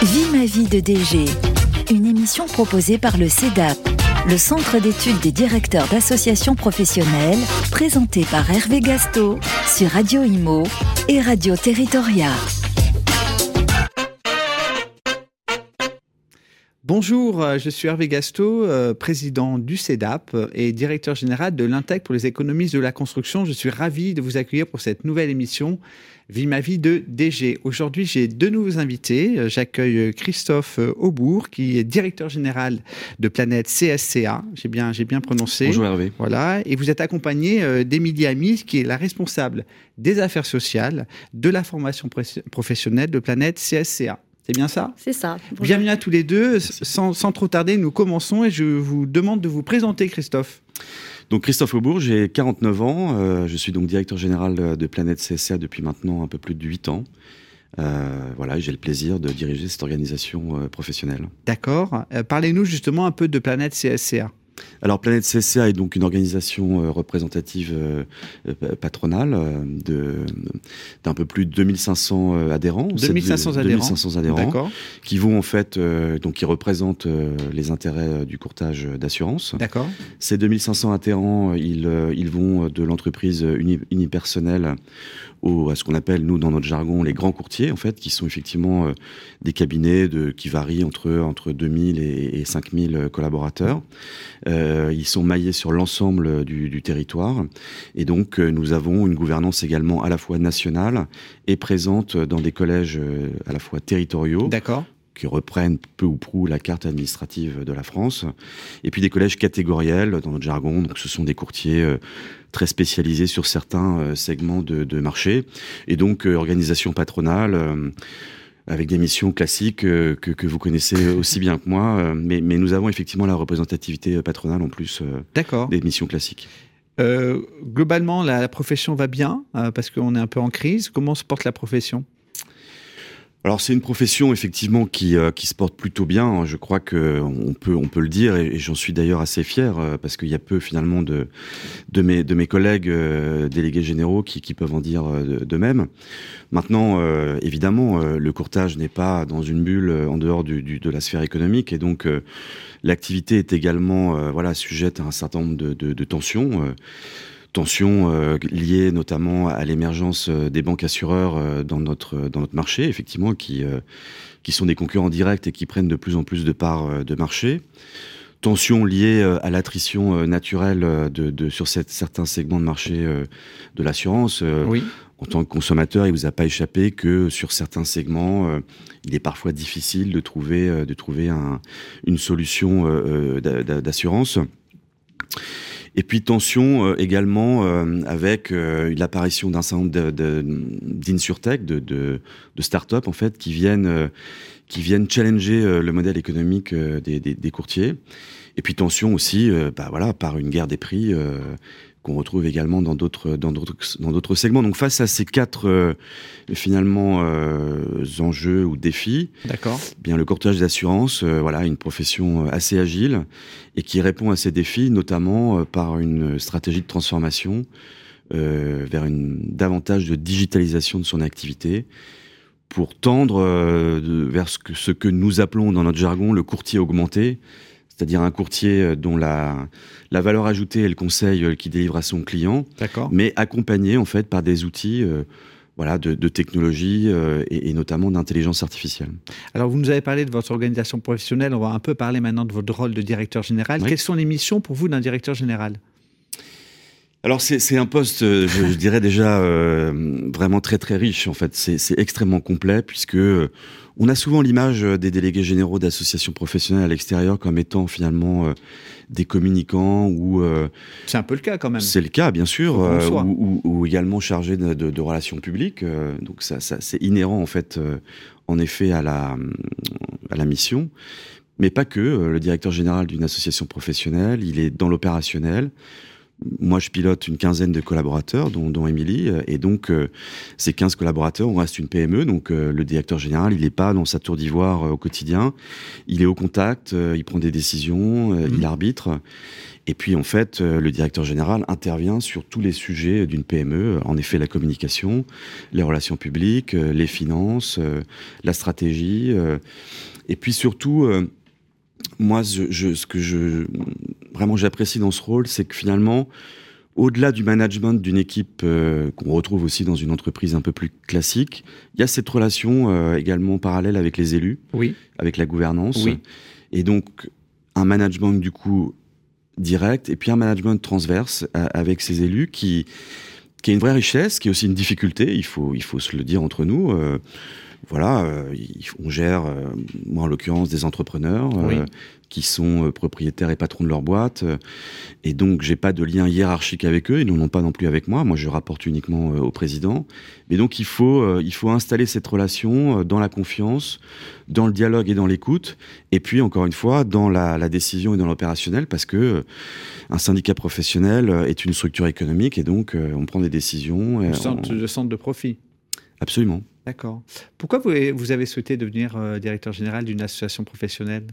Vie ma vie de DG, une émission proposée par le CEDAP, le Centre d'études des directeurs d'associations professionnelles, présenté par Hervé Gasto sur Radio Imo et Radio Territoria. Bonjour, euh, je suis Hervé Gasto, euh, président du CEDAP et directeur général de l'Intec pour les économistes de la construction. Je suis ravi de vous accueillir pour cette nouvelle émission Vie ma vie de DG. Aujourd'hui, j'ai deux nouveaux invités. Euh, j'accueille Christophe Aubourg, qui est directeur général de Planète CSCA. J'ai bien, j'ai bien prononcé. Bonjour Hervé. Voilà. Et vous êtes accompagné d'Émilie Amis, qui est la responsable des affaires sociales, de la formation professionnelle de Planète CSCA. C'est bien ça? C'est ça. Bonjour. Bienvenue à tous les deux. Sans, sans, trop tarder, nous commençons et je vous demande de vous présenter, Christophe. Donc Christophe Aubourg, j'ai 49 ans. Euh, je suis donc directeur général de Planète CSA depuis maintenant un peu plus de 8 ans. Euh, voilà, j'ai le plaisir de diriger cette organisation euh, professionnelle. D'accord. Parlez-nous justement un peu de Planète CSCA. Alors Planète CSCA est donc une organisation euh, représentative euh, patronale euh, d'un peu plus de 2500 adhérents. 2500 adhérents. 2500 adhérents qui vont en fait donc qui représentent les intérêts du courtage d'assurance. D'accord. Ces 2500 adhérents, ils, ils vont de l'entreprise unipersonnelle à ce qu'on appelle, nous, dans notre jargon, les grands courtiers, en fait, qui sont effectivement euh, des cabinets qui varient entre, entre 2000 et, et 5000 collaborateurs. Euh, ils sont maillés sur l'ensemble du, territoire. Et donc, euh, nous avons une gouvernance également à la fois nationale et présente dans des collèges euh, à la fois territoriaux. D'accord qui reprennent peu ou prou la carte administrative de la France, et puis des collèges catégoriels dans notre jargon. Donc, ce sont des courtiers euh, très spécialisés sur certains euh, segments de, de, marché, et donc euh, organisation patronale. Euh, avec des missions classiques que, que, vous connaissez aussi bien que moi, mais, mais, nous avons effectivement la représentativité patronale en plus des missions classiques. Euh, globalement, la, la, profession va bien parce qu'on est un peu en crise. Comment se porte la profession? Alors c'est une profession effectivement qui, euh, se porte plutôt bien. Je crois que on peut le dire et, j'en suis d'ailleurs assez fier euh, parce qu'il y a peu finalement de mes collègues euh, délégués généraux qui, peuvent en dire de, même. Maintenant évidemment le courtage n'est pas dans une bulle en dehors de la sphère économique et donc l'activité est également voilà sujette à un certain nombre de tensions tensions euh, liées notamment à l'émergence euh, des banques assureurs euh, dans notre dans notre marché, effectivement, qui qui sont des concurrents directs et qui prennent de plus en plus de parts de marché. Tensions liées à l'attrition naturelle de, de sur cette, certains segments de marché de l'assurance. Oui. En tant que consommateur, il vous a pas échappé que sur certains segments, il est parfois difficile de trouver de trouver un, une solution d'assurance. Et puis tension euh, également euh, avec euh, l'apparition d'un certain nombre d'insurtech, de, de, start-up en fait, qui viennent, qui viennent challenger le modèle économique des courtiers. Et puis tension aussi, bah voilà, par une guerre des prix qu'on retrouve également dans d'autres dans d'autres dans d'autres segments. Donc face à ces quatre euh, finalement euh, enjeux ou défis, d'accord. Bien le courtage d'assurance, euh, voilà, une profession euh, assez agile et qui répond à ces défis notamment par une stratégie de transformation vers une davantage de digitalisation de son activité pour tendre vers ce que, ce que nous appelons dans notre jargon le courtier augmenté c'est-à-dire un courtier euh, dont la, la valeur ajoutée est le conseil euh, qui délivre à son client, mais accompagné en fait par des outils euh, voilà, de, de technologie euh, et, et, notamment d'intelligence artificielle. Alors, vous nous avez parlé de votre organisation professionnelle, on va un peu parler maintenant de votre rôle de directeur général. Oui. Quelles sont les missions pour vous d'un directeur général? Alors c'est un poste, je, je, dirais déjà euh, vraiment très très riche en fait. C'est extrêmement complet puisque on a souvent l'image des délégués généraux d'associations professionnelles à l'extérieur comme étant finalement euh, des communicants ou. Euh, c'est un peu le cas quand même. C'est le cas bien sûr, euh, ou, ou, ou, également chargés de, de, de, relations publiques. donc ça, ça c'est inhérent en fait, en effet à la à la mission. Mais pas que. Le directeur général d'une association professionnelle, il est dans l'opérationnel moi, je pilote une quinzaine de collaborateurs, dont, dont Émilie, et donc ces 15 collaborateurs, on reste une PME, donc le directeur général, il n'est pas dans sa tour d'ivoire au quotidien, il est au contact, il prend des décisions, mmh. il arbitre, et puis en fait, le directeur général intervient sur tous les sujets d'une PME, en effet la communication, les relations publiques, les finances, la stratégie, et puis surtout moi, je, ce que je vraiment j'apprécie dans ce rôle, c'est que finalement, au-delà du management d'une équipe euh, qu'on retrouve aussi dans une entreprise un peu plus classique, il y a cette relation euh, également parallèle avec les élus, oui. avec la gouvernance, oui. et donc un management du coup direct et puis un management transverse euh, avec ces élus qui qui est une vraie richesse, qui est aussi une difficulté. Il faut il faut se le dire entre nous voilà, euh, on gère, euh, moi en l'occurrence, des entrepreneurs euh, qui sont propriétaires et patrons de leur boîte, et donc j'ai pas de lien hiérarchique avec eux, ils n'en ont pas non plus avec moi. Moi, je rapporte uniquement au président. Mais donc il faut, il faut installer cette relation dans la confiance, dans le dialogue et dans l'écoute, et puis encore une fois dans la, décision et dans l'opérationnel, parce que un syndicat professionnel est une structure économique, et donc on prend des décisions. Le centre, le centre de profit. Absolument. D'accord. Pourquoi vous, avez souhaité devenir euh, directeur général d'une association professionnelle?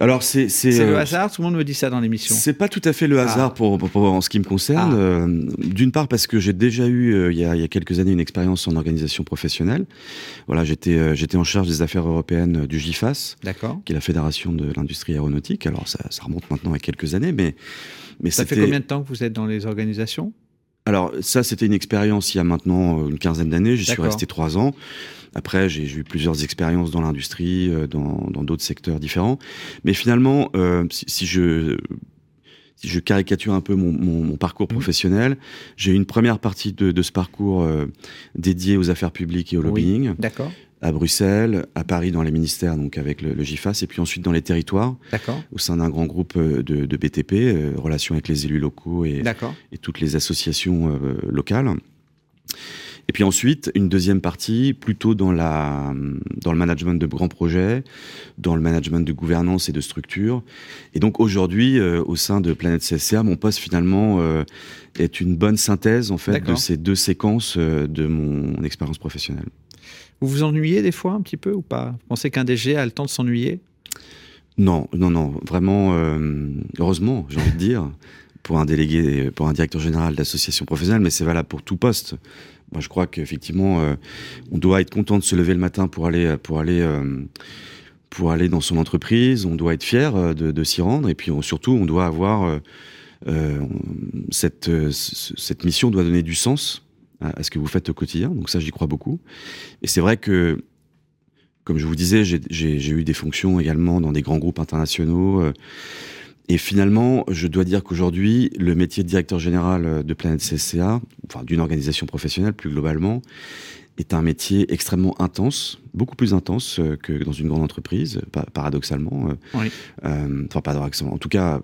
Alors c'est le euh, hasard, tout le monde me dit ça dans l'émission. C'est pas tout à fait le hasard ah. pour, pour, en ce qui me concerne. Ah. Euh, d'une part parce que j'ai déjà eu il, y a, il, y a, quelques années une expérience en organisation professionnelle. Voilà, j'étais j'étais en charge des affaires européennes du GIFAS, qui est la fédération de l'industrie aéronautique. Alors ça, ça, remonte maintenant à quelques années, mais mais ça fait combien de temps que vous êtes dans les organisations? Alors ça, c'était une expérience il y a maintenant euh, une quinzaine d'années. J'y suis resté trois ans. Après, j'ai eu plusieurs expériences dans l'industrie, euh, dans d'autres secteurs différents. Mais finalement, euh, si, je si je caricature un peu mon, mon, parcours mmh. professionnel, j'ai eu une première partie de, de ce parcours euh, dédié aux affaires publiques et au lobbying. Oui, D'accord à Bruxelles, à Paris dans les ministères, donc avec le, GIFAS, et puis ensuite dans les territoires, au sein d'un grand groupe euh, de, BTP, euh, relations avec les élus locaux et, et toutes les associations euh, locales. Et puis ensuite, une deuxième partie, plutôt dans, la, dans le management de grands projets, dans le management de gouvernance et de structure. Et donc aujourd'hui, au sein de Planète CSCA, mon poste finalement est une bonne synthèse en fait de ces deux séquences de mon expérience professionnelle. Vous vous ennuyez des fois un petit peu ou pas? Vous pensez qu'un DG a le temps de s'ennuyer? Non, non, non. Vraiment, euh, heureusement, j'ai envie de dire, pour un délégué, pour un directeur général d'association professionnelle, mais c'est valable pour tout poste. Moi, je crois qu'effectivement, euh, on doit être content de se lever le matin pour aller, pour aller, euh, pour aller dans son entreprise. On doit être fier de, de s'y rendre, et puis surtout, on doit avoir cette mission doit donner du sens à, ce que vous faites au quotidien. Donc ça, j'y crois beaucoup. Et c'est vrai que, comme je vous disais, j'ai eu des fonctions également dans des grands groupes internationaux. Euh, et finalement, je dois dire qu'aujourd'hui, le métier de directeur général de Planète CSCA, enfin d'une organisation professionnelle plus globalement, est un métier extrêmement intense, beaucoup plus intense euh, que dans une grande entreprise, paradoxalement. Euh, oui. enfin, paradoxalement. En tout cas,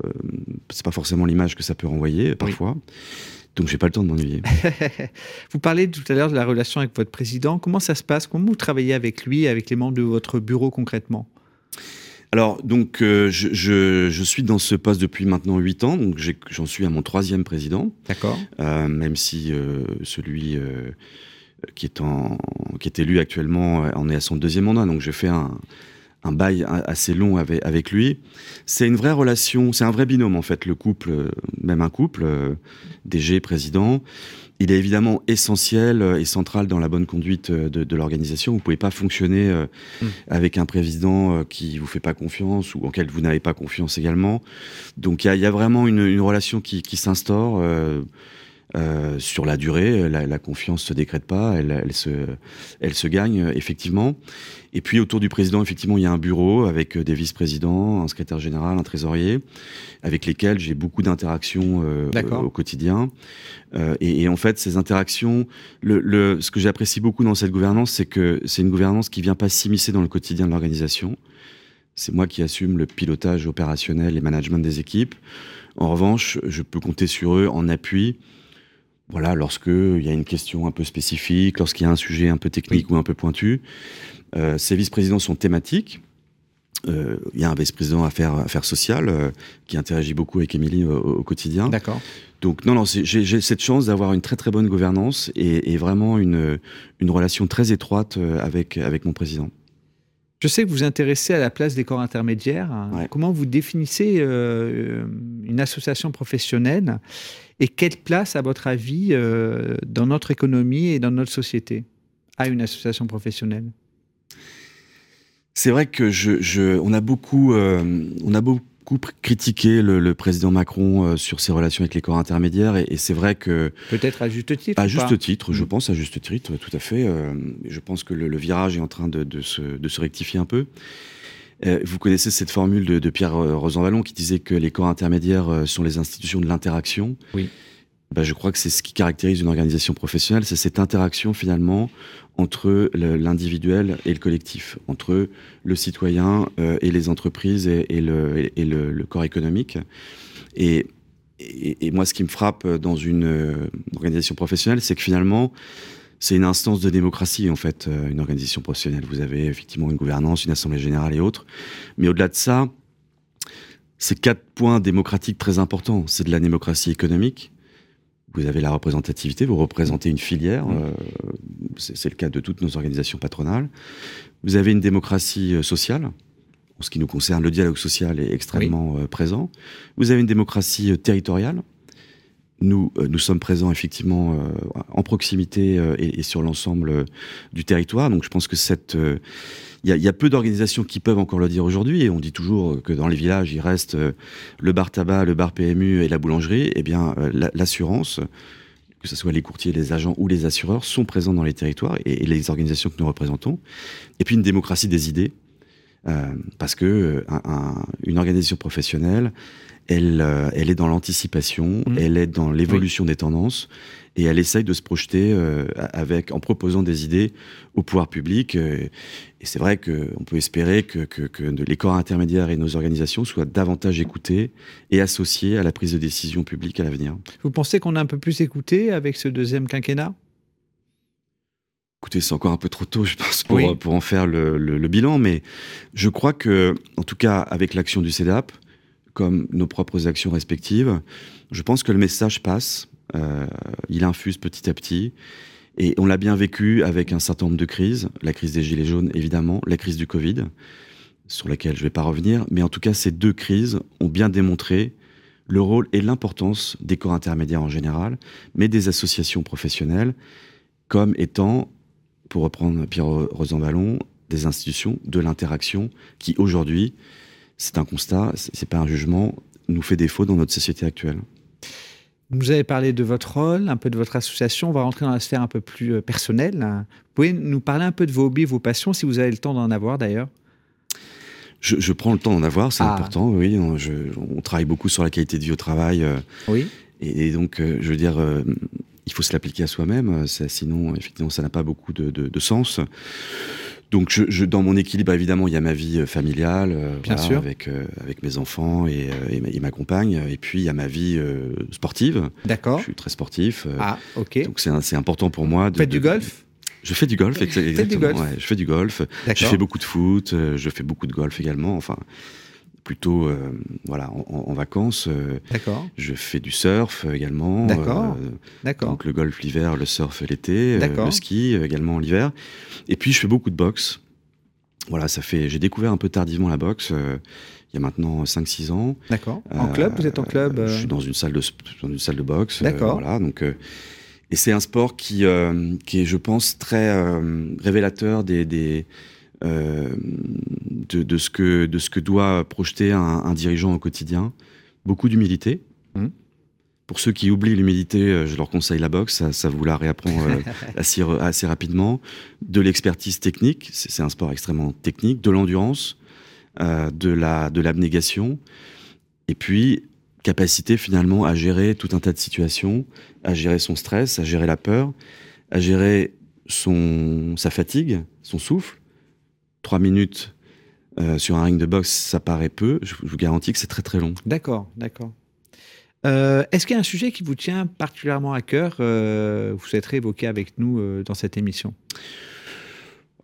c'est pas forcément l'image que ça peut renvoyer parfois. Donc j'ai pas le temps de m'ennuyer. vous parlez tout à l'heure de la relation avec votre président. Comment ça se passe? Comment vous travaillez avec lui, avec les membres de votre bureau concrètement? Alors, donc, euh, je, je, je, suis dans ce poste depuis maintenant 8 ans, donc j'en suis à mon troisième président. D'accord. Euh, même si euh, celui qui, est en, qui est élu actuellement en est à son deuxième mandat, donc j'ai fait un, un bail assez long avec, avec lui. C'est une vraie relation, c'est un vrai binôme en fait, le couple, euh, même un couple, euh, DG, président. Il est évidemment essentiel euh, et central dans la bonne conduite de, de l'organisation. Vous pouvez pas fonctionner mmh. avec un président qui vous fait pas confiance ou auquel vous n'avez pas confiance également. Donc il y a, y a, vraiment une, une relation qui, qui s'instaure. Euh, sur la durée, la, la, confiance se décrète pas, elle, elle, se, elle se gagne effectivement. Et puis autour du président, effectivement, il y a un bureau avec des vice-présidents, un secrétaire général, un trésorier, avec lesquels j'ai beaucoup d'interactions euh, au quotidien. Euh, et, et, en fait, ces interactions, le, le, ce que j'apprécie beaucoup dans cette gouvernance, c'est que c'est une gouvernance qui vient pas s'immiscer dans le quotidien de l'organisation. C'est moi qui assume le pilotage opérationnel et management des équipes. En revanche, je peux compter sur eux en appui voilà, lorsqu'il y a une question un peu spécifique, lorsqu'il y a un sujet un peu technique ou un peu pointu. Euh, ces vice-présidents sont thématiques. il y a un vice-président affaires, affaires sociales qui interagit beaucoup avec Émilie au, quotidien. D'accord. Donc non, non, j'ai cette chance d'avoir une très très bonne gouvernance et, et, vraiment une, une relation très étroite avec, avec mon président. Je sais que vous vous intéressez à la place des corps intermédiaires. Comment vous définissez euh, une association professionnelle et quelle place, à votre avis, euh, dans notre économie et dans notre société a une association professionnelle? C'est vrai que je, on a beaucoup, euh, on a beaucoup beaucoup critiqué le, président Macron euh, sur ses relations avec les corps intermédiaires et, c'est vrai que peut-être à juste titre. À juste titre, je mm. pense à juste titre, tout à fait. Euh, je pense que le, virage est en train de, se, rectifier un peu. Euh, vous connaissez cette formule de, Pierre Rosanvallon qui disait que les corps intermédiaires sont les institutions de l'interaction. Oui. Bah, je crois que c'est ce qui caractérise une organisation professionnelle, c'est cette interaction finalement entre l'individuel et le collectif, entre le citoyen euh, et les entreprises et, le, corps économique. Et, et, moi, ce qui me frappe dans une euh, organisation professionnelle, c'est que finalement, c'est une instance de démocratie, en fait, euh, une organisation professionnelle. Vous avez effectivement une gouvernance, une assemblée générale et autres. Mais au-delà de ça, c'est quatre points démocratiques très importants. C'est de la démocratie économique, vous avez la représentativité, vous représentez une filière, euh, c'est le cas de toutes nos organisations patronales. Vous avez une démocratie euh, sociale, en ce qui nous concerne, le dialogue social est extrêmement euh, présent. Vous avez une démocratie territoriale. Nous, nous sommes présents effectivement en proximité et, et, sur l'ensemble du territoire. Donc je pense que cette il y, a peu d'organisations qui peuvent encore le dire aujourd'hui, on dit toujours que dans les villages, il reste euh, le bar tabac, le bar PMU et la boulangerie. Eh bien, euh, l'assurance, que ce soit les courtiers, les agents ou les assureurs, sont présents dans les territoires et, les organisations que nous représentons. Et puis une démocratie des idées, euh, parce que une organisation professionnelle, elle, elle est dans l'anticipation, mmh. elle est dans l'évolution des tendances et elle essaye de se projeter euh, avec, en proposant des idées au pouvoir public. Euh, et c'est vrai qu'on peut espérer que, que, les corps intermédiaires et nos organisations soient davantage écoutés et associés à la prise de décision publique à l'avenir. Vous pensez qu'on a un peu plus écouté avec ce deuxième quinquennat? Écoutez, c'est encore un peu trop tôt, je pense, pour, pour en faire le, le, bilan, mais je crois que, en tout cas, avec l'action du CEDAP, comme nos propres actions respectives, je pense que le message passe euh, il infuse petit à petit. Et on l'a bien vécu avec un certain nombre de crises. La crise des Gilets jaunes, évidemment, la crise du Covid, sur laquelle je ne vais pas revenir. Mais en tout cas, ces deux crises ont bien démontré le rôle et l'importance des corps intermédiaires en général, mais des associations professionnelles, comme étant, pour reprendre Pierre Rosanvallon, des institutions de l'interaction qui, aujourd'hui, c'est un constat, c'est pas un jugement, nous fait défaut dans notre société actuelle. Vous avez parlé de votre rôle, un peu de votre association. On va rentrer dans la sphère un peu plus euh, personnelle. Vous pouvez nous parler un peu de vos hobbies, vos passions, si vous avez le temps d'en avoir d'ailleurs? Je, prends le temps d'en avoir, c'est ah. important, oui. On, on, travaille beaucoup sur la qualité de vie au travail. Euh, oui. Et, donc, euh, je veux dire, il faut se l'appliquer à soi-même. Sinon, effectivement, ça n'a pas beaucoup de, de sens. Donc, je, dans mon équilibre, évidemment, il y a ma vie euh, familiale, euh, Bien sûr. Avec, euh, avec mes enfants et, et, ma, compagne. Et puis, il y a ma vie sportive. D'accord. Je suis très sportif. ah, ok. Donc, c'est important pour moi. De, faites du golf? Je fais du golf, exactement. Du golf. Ouais, je fais du golf. Je fais beaucoup de foot. Je fais beaucoup de golf également. Enfin, plutôt euh, voilà en, vacances. Euh, D'accord. Je fais du surf également. D'accord. Euh, D'accord. Donc le golf l'hiver, le surf l'été, le ski également l'hiver. Et puis je fais beaucoup de boxe. Voilà, ça fait. J'ai découvert un peu tardivement la boxe. il y a maintenant 5-6 ans. D'accord. En club, vous êtes en club Je suis dans une salle de dans une salle de boxe. D'accord. voilà, donc et c'est un sport qui qui est, je pense, très révélateur des, des euh, de, ce que, de ce que doit projeter un, dirigeant au quotidien. Beaucoup d'humilité. Mmh. Pour ceux qui oublient l'humilité, euh, je leur conseille la boxe, ça, vous la réapprend euh, assez, assez, rapidement. De l'expertise technique, c'est un sport extrêmement technique, de l'endurance, de la de l'abnégation, et puis capacité finalement à gérer tout un tas de situations, à gérer son stress, à gérer la peur, à gérer son sa fatigue, son souffle, trois minutes euh, sur un ring de boxe, ça paraît peu. Je, vous garantis que c'est très très long. D'accord, d'accord. Euh, est-ce qu'il y a un sujet qui vous tient particulièrement à cœur, euh, vous souhaiterez évoquer avec nous dans cette émission?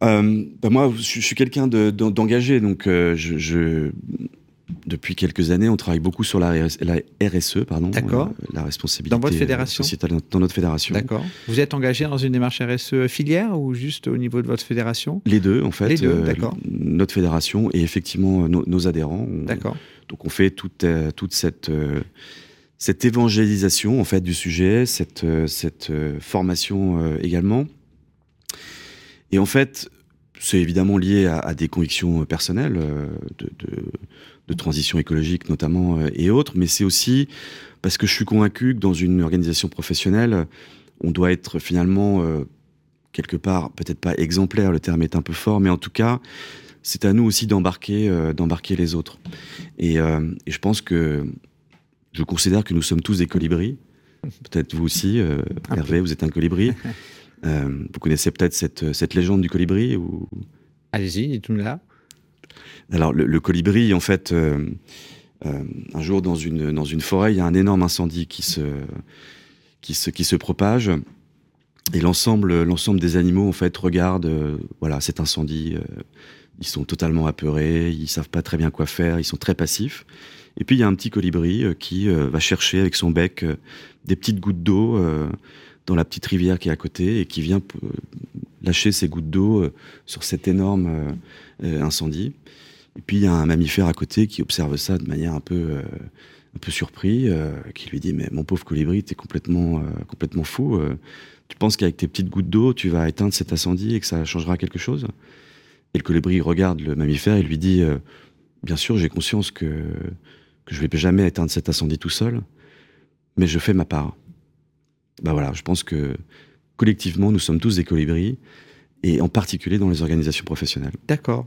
Euh, bah, Moi, je, suis quelqu'un d'engagé, donc je, depuis quelques années, on travaille beaucoup sur la, RSE, pardon. D'accord. la responsabilité. Dans votre fédération Dans notre fédération. D'accord. Vous êtes engagé dans une démarche RSE filière ou juste au niveau de votre fédération? Les deux, en fait. Les deux, d'accord. Notre fédération et effectivement nos, adhérents. D'accord. Donc on fait toute, toute cette cette évangélisation en fait du sujet, cette, euh, cette euh, formation euh, également. Et en fait, c'est évidemment lié à, des convictions personnelles de, de, transition écologique notamment et autres, mais c'est aussi parce que je suis convaincu que dans une organisation professionnelle, on doit être finalement quelque part, peut-être pas exemplaire, le terme est un peu fort, mais en tout cas, c'est à nous aussi d'embarquer, d'embarquer les autres. Et, et, je pense que je considère que nous sommes tous des colibris. Peut-être vous aussi, euh, Hervé, vous êtes un colibri. Euh, vous connaissez peut-être cette, cette, légende du colibri ou... Allez-y, dites-nous là. Alors, le, colibri, en fait, euh, un jour dans une, dans une forêt, il y a un énorme incendie qui se, qui se, qui se propage. Et l'ensemble, l'ensemble des animaux, en fait, regardent voilà, cet incendie. ils sont totalement apeurés, ils savent pas très bien quoi faire, ils sont très passifs. Et puis il y a un petit colibri euh, qui euh, va chercher avec son bec euh, des petites gouttes d'eau dans la petite rivière qui est à côté et qui vient lâcher ces gouttes d'eau sur cet énorme incendie. Et puis il y a un mammifère à côté qui observe ça de manière un peu, un peu surpris, qui lui dit mais mon pauvre colibri, t'es complètement, complètement fou. tu penses qu'avec tes petites gouttes d'eau, tu vas éteindre cet incendie et que ça changera quelque chose? Et le colibri regarde le mammifère et lui dit bien sûr j'ai conscience que que je vais jamais éteindre cet incendie tout seul, mais je fais ma part. Ben voilà, je pense que collectivement, nous sommes tous des colibris, et en particulier dans les organisations professionnelles. D'accord.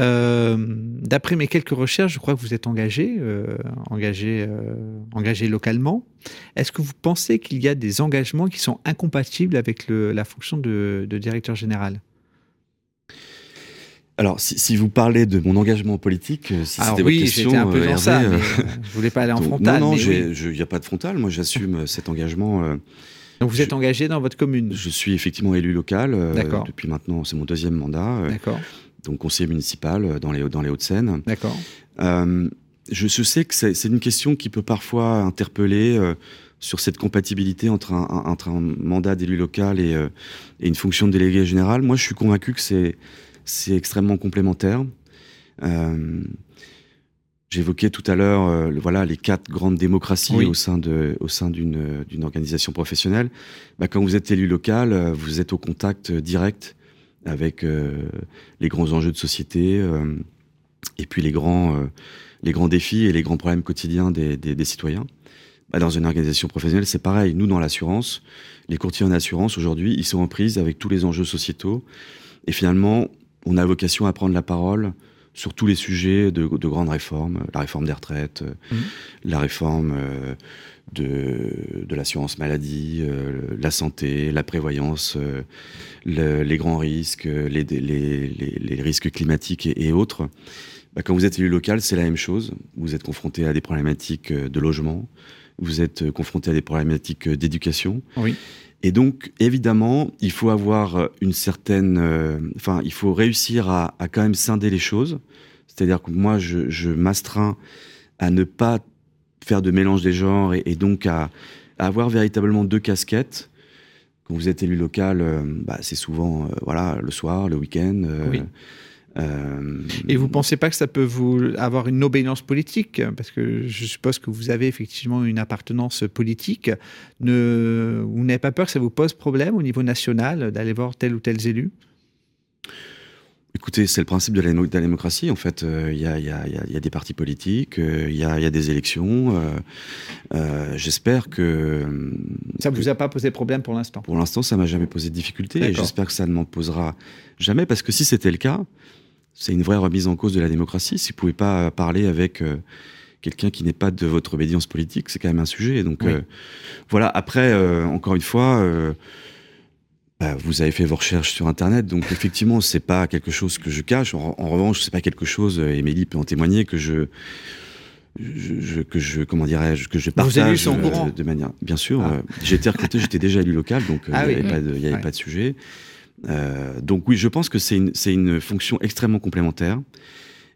Euh, d'après mes quelques recherches, je crois que vous êtes engagé, euh, engagé, euh, engagé localement. Est-ce que vous pensez qu'il y a des engagements qui sont incompatibles avec la fonction de directeur général? Alors, si, vous parlez de mon engagement politique, euh, si c'était oui, question, un peu euh, ça, euh, je voulais pas aller en frontal. Non, non, il n'y a pas de frontal. Moi, j'assume cet engagement. Donc, vous êtes engagé dans votre commune Je suis effectivement élu local depuis maintenant, c'est mon deuxième mandat. D'accord. Donc, conseiller municipal dans les, dans les Hauts-de-Seine. D'accord. Je, sais que c'est une question qui peut parfois interpeller sur cette compatibilité entre un, entre un mandat d'élu local et, et, une fonction de délégué général. Moi, je suis convaincu que c'est c'est extrêmement complémentaire. Euh, j'évoquais tout à l'heure, euh, voilà, les quatre grandes démocraties au sein de, au sein d'une, organisation professionnelle. Bah, quand vous êtes élu local, euh, vous êtes au contact direct avec les grands enjeux de société et puis les grands, les grands défis et les grands problèmes quotidiens des, des, citoyens. Bah, dans une organisation professionnelle, c'est pareil. Nous, dans l'assurance, les courtiers en assurance aujourd'hui, ils sont en prise avec tous les enjeux sociétaux. Et finalement, on a vocation à prendre la parole sur tous les sujets de, grandes réformes, la réforme des retraites, mmh. la réforme euh, de, de l'assurance maladie, euh, la santé, la prévoyance, euh, les grands risques, les, les, risques climatiques et, autres. Bah, quand vous êtes élu local, c'est la même chose. Vous êtes confronté à des problématiques de logement, vous êtes confronté à des problématiques d'éducation. Oui. Et donc, évidemment, il faut avoir euh, une certaine, euh, enfin, il faut réussir à, quand même scinder les choses. C'est-à-dire que moi, je, m'astreins à ne pas faire de mélange des genres et, donc à, avoir véritablement deux casquettes. Quand vous êtes élu local, euh, bah, c'est souvent, voilà, le soir, le week-end. Oui. Euh, Et vous ne pensez pas que ça peut vous avoir une obéissance politique? Parce que je suppose que vous avez effectivement une appartenance politique. Ne, vous n'avez pas peur que ça vous pose problème au niveau national d'aller voir tel ou tel élu Écoutez, c'est le principe de la, démocratie. En fait, euh, il y, a, des partis politiques, euh, il y, a, des élections. J'espère que ça ne vous a pas posé problème pour l'instant? Pour l'instant, ça m'a jamais posé de difficulté. Et j'espère que ça ne m'en posera jamais, parce que si c'était le cas, c'est une vraie remise en cause de la démocratie. Si vous pouvez pas parler avec euh, quelqu'un qui n'est pas de votre obédience politique, c'est quand même un sujet. Donc euh, voilà. Après, euh, encore une fois, bah, vous avez fait vos recherches sur Internet, donc effectivement, c'est pas quelque chose que je cache. En, revanche, c'est pas quelque chose. Émilie peut en témoigner que je je, que je comment dirais-je que je partage de, manière bien sûr ah. j'ai été recruté j'étais déjà élu local donc il n'y avait, pas de, y avait pas de sujet donc oui, je pense que c'est une, une fonction extrêmement complémentaire.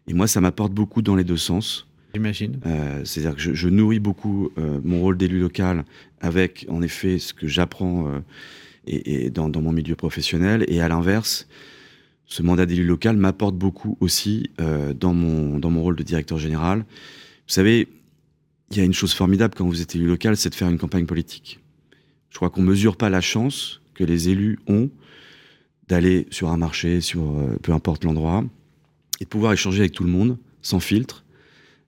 Et moi, ça m'apporte beaucoup dans les deux sens. J'imagine. Euh, C'est-à-dire que je, je, nourris beaucoup euh, mon rôle d'élu local avec, en effet, ce que j'apprends euh, et, et dans, dans, mon milieu professionnel. Et à l'inverse, ce mandat d'élu local m'apporte beaucoup aussi euh, dans, mon, dans mon rôle de directeur général. Vous savez, il y a une chose formidable quand vous êtes élu local, c'est de faire une campagne politique. Je crois qu'on mesure pas la chance que les élus ont d'aller sur un marché, sur euh, peu importe l'endroit, et de pouvoir échanger avec tout le monde sans filtre.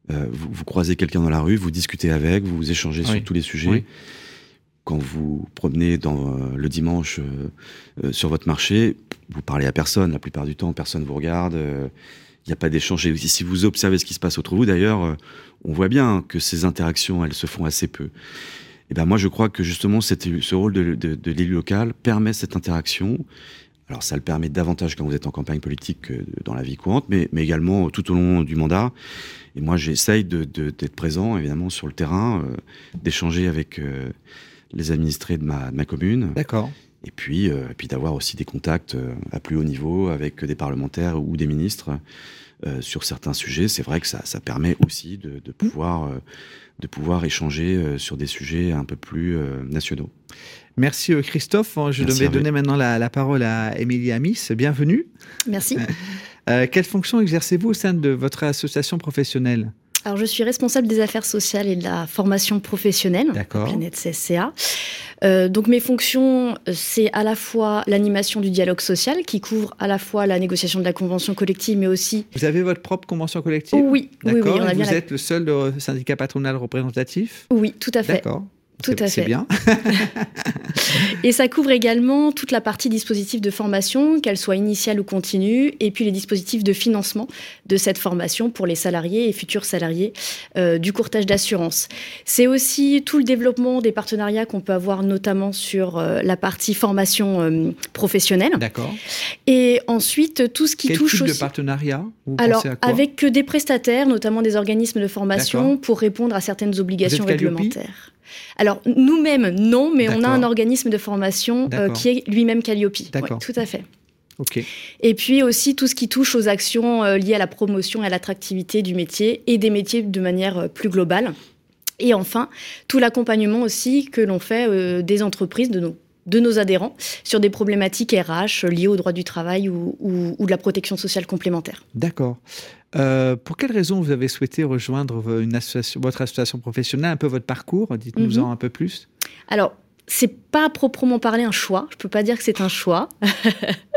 Euh, vous, vous, croisez quelqu'un dans la rue, vous discutez avec, vous échangez oui. sur tous les sujets. Oui. Quand vous promenez dans, euh, le dimanche sur votre marché, vous parlez à personne. La plupart du temps, personne vous regarde. Il n'y a pas d'échange. Et si vous observez ce qui se passe autour de vous, d'ailleurs, on voit bien que ces interactions, elles se font assez peu. Et ben moi, je crois que justement, cette, ce rôle de, de, de l'élu local permet cette interaction alors ça le permet davantage quand vous êtes en campagne politique que dans la vie courante, mais, mais également tout au long du mandat. Et moi, j'essaye d'être de, de, présent, évidemment, sur le terrain, euh, d'échanger avec euh, les administrés de ma, de ma commune. D'accord. Et puis, euh, puis d'avoir aussi des contacts à plus haut niveau avec des parlementaires ou des ministres sur certains sujets. C'est vrai que ça, ça permet aussi de, de pouvoir, de pouvoir échanger sur des sujets un peu plus nationaux. Merci Christophe. Je Merci vais donner maintenant la, la, parole à Émilie Amis. Bienvenue. Merci. Euh, quelle fonction exercez-vous au sein de votre association professionnelle? Alors, je suis responsable des affaires sociales et de la formation professionnelle, Planète CSCA. Euh, donc, mes fonctions, c'est à la fois l'animation du dialogue social, qui couvre à la fois la négociation de la convention collective, mais aussi. Vous avez votre propre convention collective? Oui, oui, oui. On a vous êtes le seul euh, syndicat patronal représentatif? Oui, tout à fait. D'accord. Tout à fait. C'est bien. et ça couvre également toute la partie dispositif de formation, qu'elle soit initiale ou continue, et puis les dispositifs de financement de cette formation pour les salariés et futurs salariés euh, du courtage d'assurance. C'est aussi tout le développement des partenariats qu'on peut avoir notamment sur euh, la partie formation euh, professionnelle. D'accord. Et ensuite, tout ce qui Quel touche type aussi... de partenariat Alors, avec des prestataires, notamment des organismes de formation, pour répondre à certaines obligations réglementaires. Alors, nous-mêmes, non, mais on a un organisme de formation euh, qui est lui-même Calliope. D'accord. Ouais, tout à fait. Okay. Et puis aussi tout ce qui touche aux actions euh, liées à la promotion et à l'attractivité du métier et des métiers de manière euh, plus globale. Et enfin, tout l'accompagnement aussi que l'on fait des entreprises, de nos, de nos adhérents, sur des problématiques RH liées au droit du travail ou, ou, ou de la protection sociale complémentaire. D'accord. Euh, pour quelles raisons vous avez souhaité rejoindre une association, votre association professionnelle Un peu votre parcours? Dites-nous-en mmh. un peu plus. Alors, c'est pas proprement parler un choix. Je peux pas dire que c'est un choix.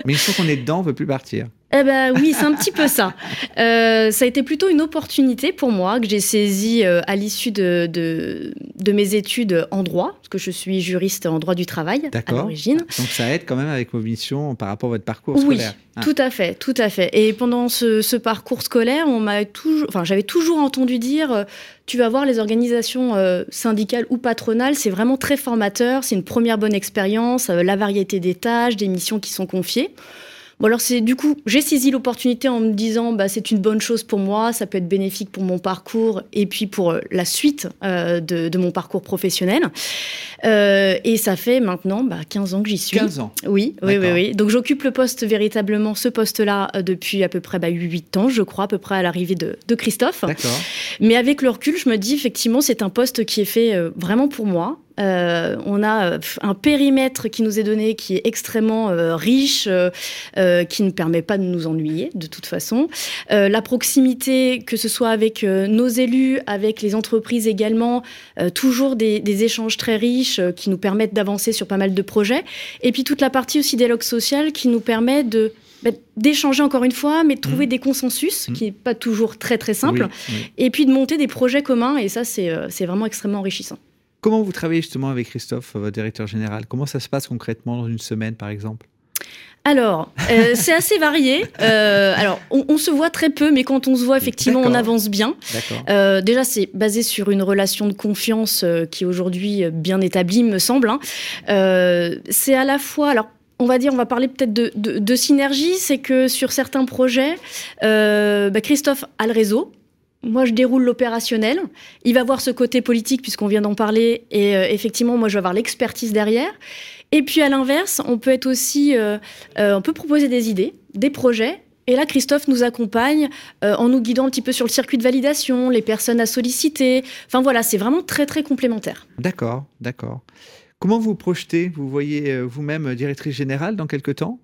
Mais il faut qu'on est dedans, on veut plus partir. Eh ben oui, c'est un petit peu ça. Euh, ça a été plutôt une opportunité pour moi que j'ai saisie euh, à l'issue de, de, de, mes études en droit, parce que je suis juriste en droit du travail à l'origine. Donc ça aide quand même avec vos missions par rapport à votre parcours scolaire. Oui, ah. tout à fait, tout à fait. Et pendant ce, ce parcours scolaire, on m'a toujours, enfin j'avais toujours entendu dire, euh, tu vas voir les organisations syndicales ou patronales, c'est vraiment très formateur, c'est une première bonne expérience, la variété des tâches, des missions qui sont confiées. Bon alors c'est du coup j'ai saisi l'opportunité en me disant bah c'est une bonne chose pour moi, ça peut être bénéfique pour mon parcours et puis pour la suite euh, de, de, mon parcours professionnel. Euh, et ça fait maintenant bah, 15 ans que j'y suis. 15 ans. Oui, oui, oui, oui. Donc j'occupe le poste véritablement ce poste-là euh, depuis à peu près bah, 8 ans, je crois, à peu près à l'arrivée de, de, Christophe. D'accord. Mais avec le recul, je me dis effectivement c'est un poste qui est fait euh, vraiment pour moi. Euh, on a un périmètre qui nous est donné qui est extrêmement euh, riche, euh, qui ne permet pas de nous ennuyer de toute façon. la proximité, que ce soit avec nos élus, avec les entreprises également, toujours des, des, échanges très riches qui nous permettent d'avancer sur pas mal de projets. Et puis toute la partie aussi dialogue social qui nous permet de bah, d'échanger encore une fois, mais de trouver mmh. des consensus, mmh. qui n'est pas toujours très très simple, oui, oui. et puis de monter des projets communs, et ça c'est vraiment extrêmement enrichissant. Comment vous travaillez justement avec Christophe, votre directeur général? Comment ça se passe concrètement dans une semaine, par exemple? Alors, euh, c'est assez varié. Euh, alors, on, on, se voit très peu, mais quand on se voit, effectivement, on avance bien. Euh, déjà, c'est basé sur une relation de confiance euh, qui est aujourd'hui bien établie, me semble. Hein. Euh, c'est à la fois, alors on va dire, on va parler peut-être de, de, de, synergie, c'est que sur certains projets, euh, bah Christophe a le réseau, moi, je déroule l'opérationnel. Il va voir ce côté politique, puisqu'on vient d'en parler. Et euh, effectivement, moi, je vais avoir l'expertise derrière. Et puis à l'inverse, on peut être aussi, on peut proposer des idées, des projets et là, Christophe nous accompagne euh, en nous guidant un petit peu sur le circuit de validation, les personnes à solliciter. Enfin voilà, c'est vraiment très très complémentaire. D'accord, d'accord. Comment vous projetez? Vous voyez euh, vous-même directrice générale dans quelques temps?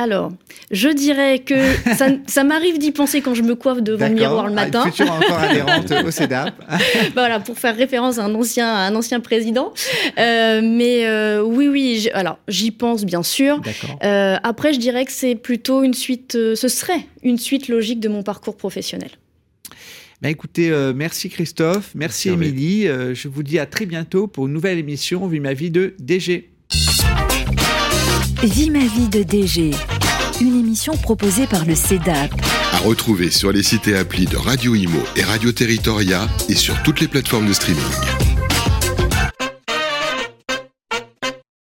Alors, je dirais que ça, m'arrive d'y penser quand je me coiffe devant le miroir le ah, matin. Ah, future encore adhérente au CEDAP. voilà, pour faire référence à un ancien, un ancien président. Euh, mais euh, oui, oui, alors j'y pense bien sûr. Euh, après, je dirais que c'est plutôt une suite, ce serait une suite logique de mon parcours professionnel. Ben écoutez, merci Christophe, merci, merci Émilie. je vous dis à très bientôt pour une nouvelle émission Vie ma vie de DG. Vie ma vie de DG, une émission proposée par le CEDAP. À retrouver sur les sites et applis de Radio Imo et Radio Territoria et sur toutes les plateformes de streaming.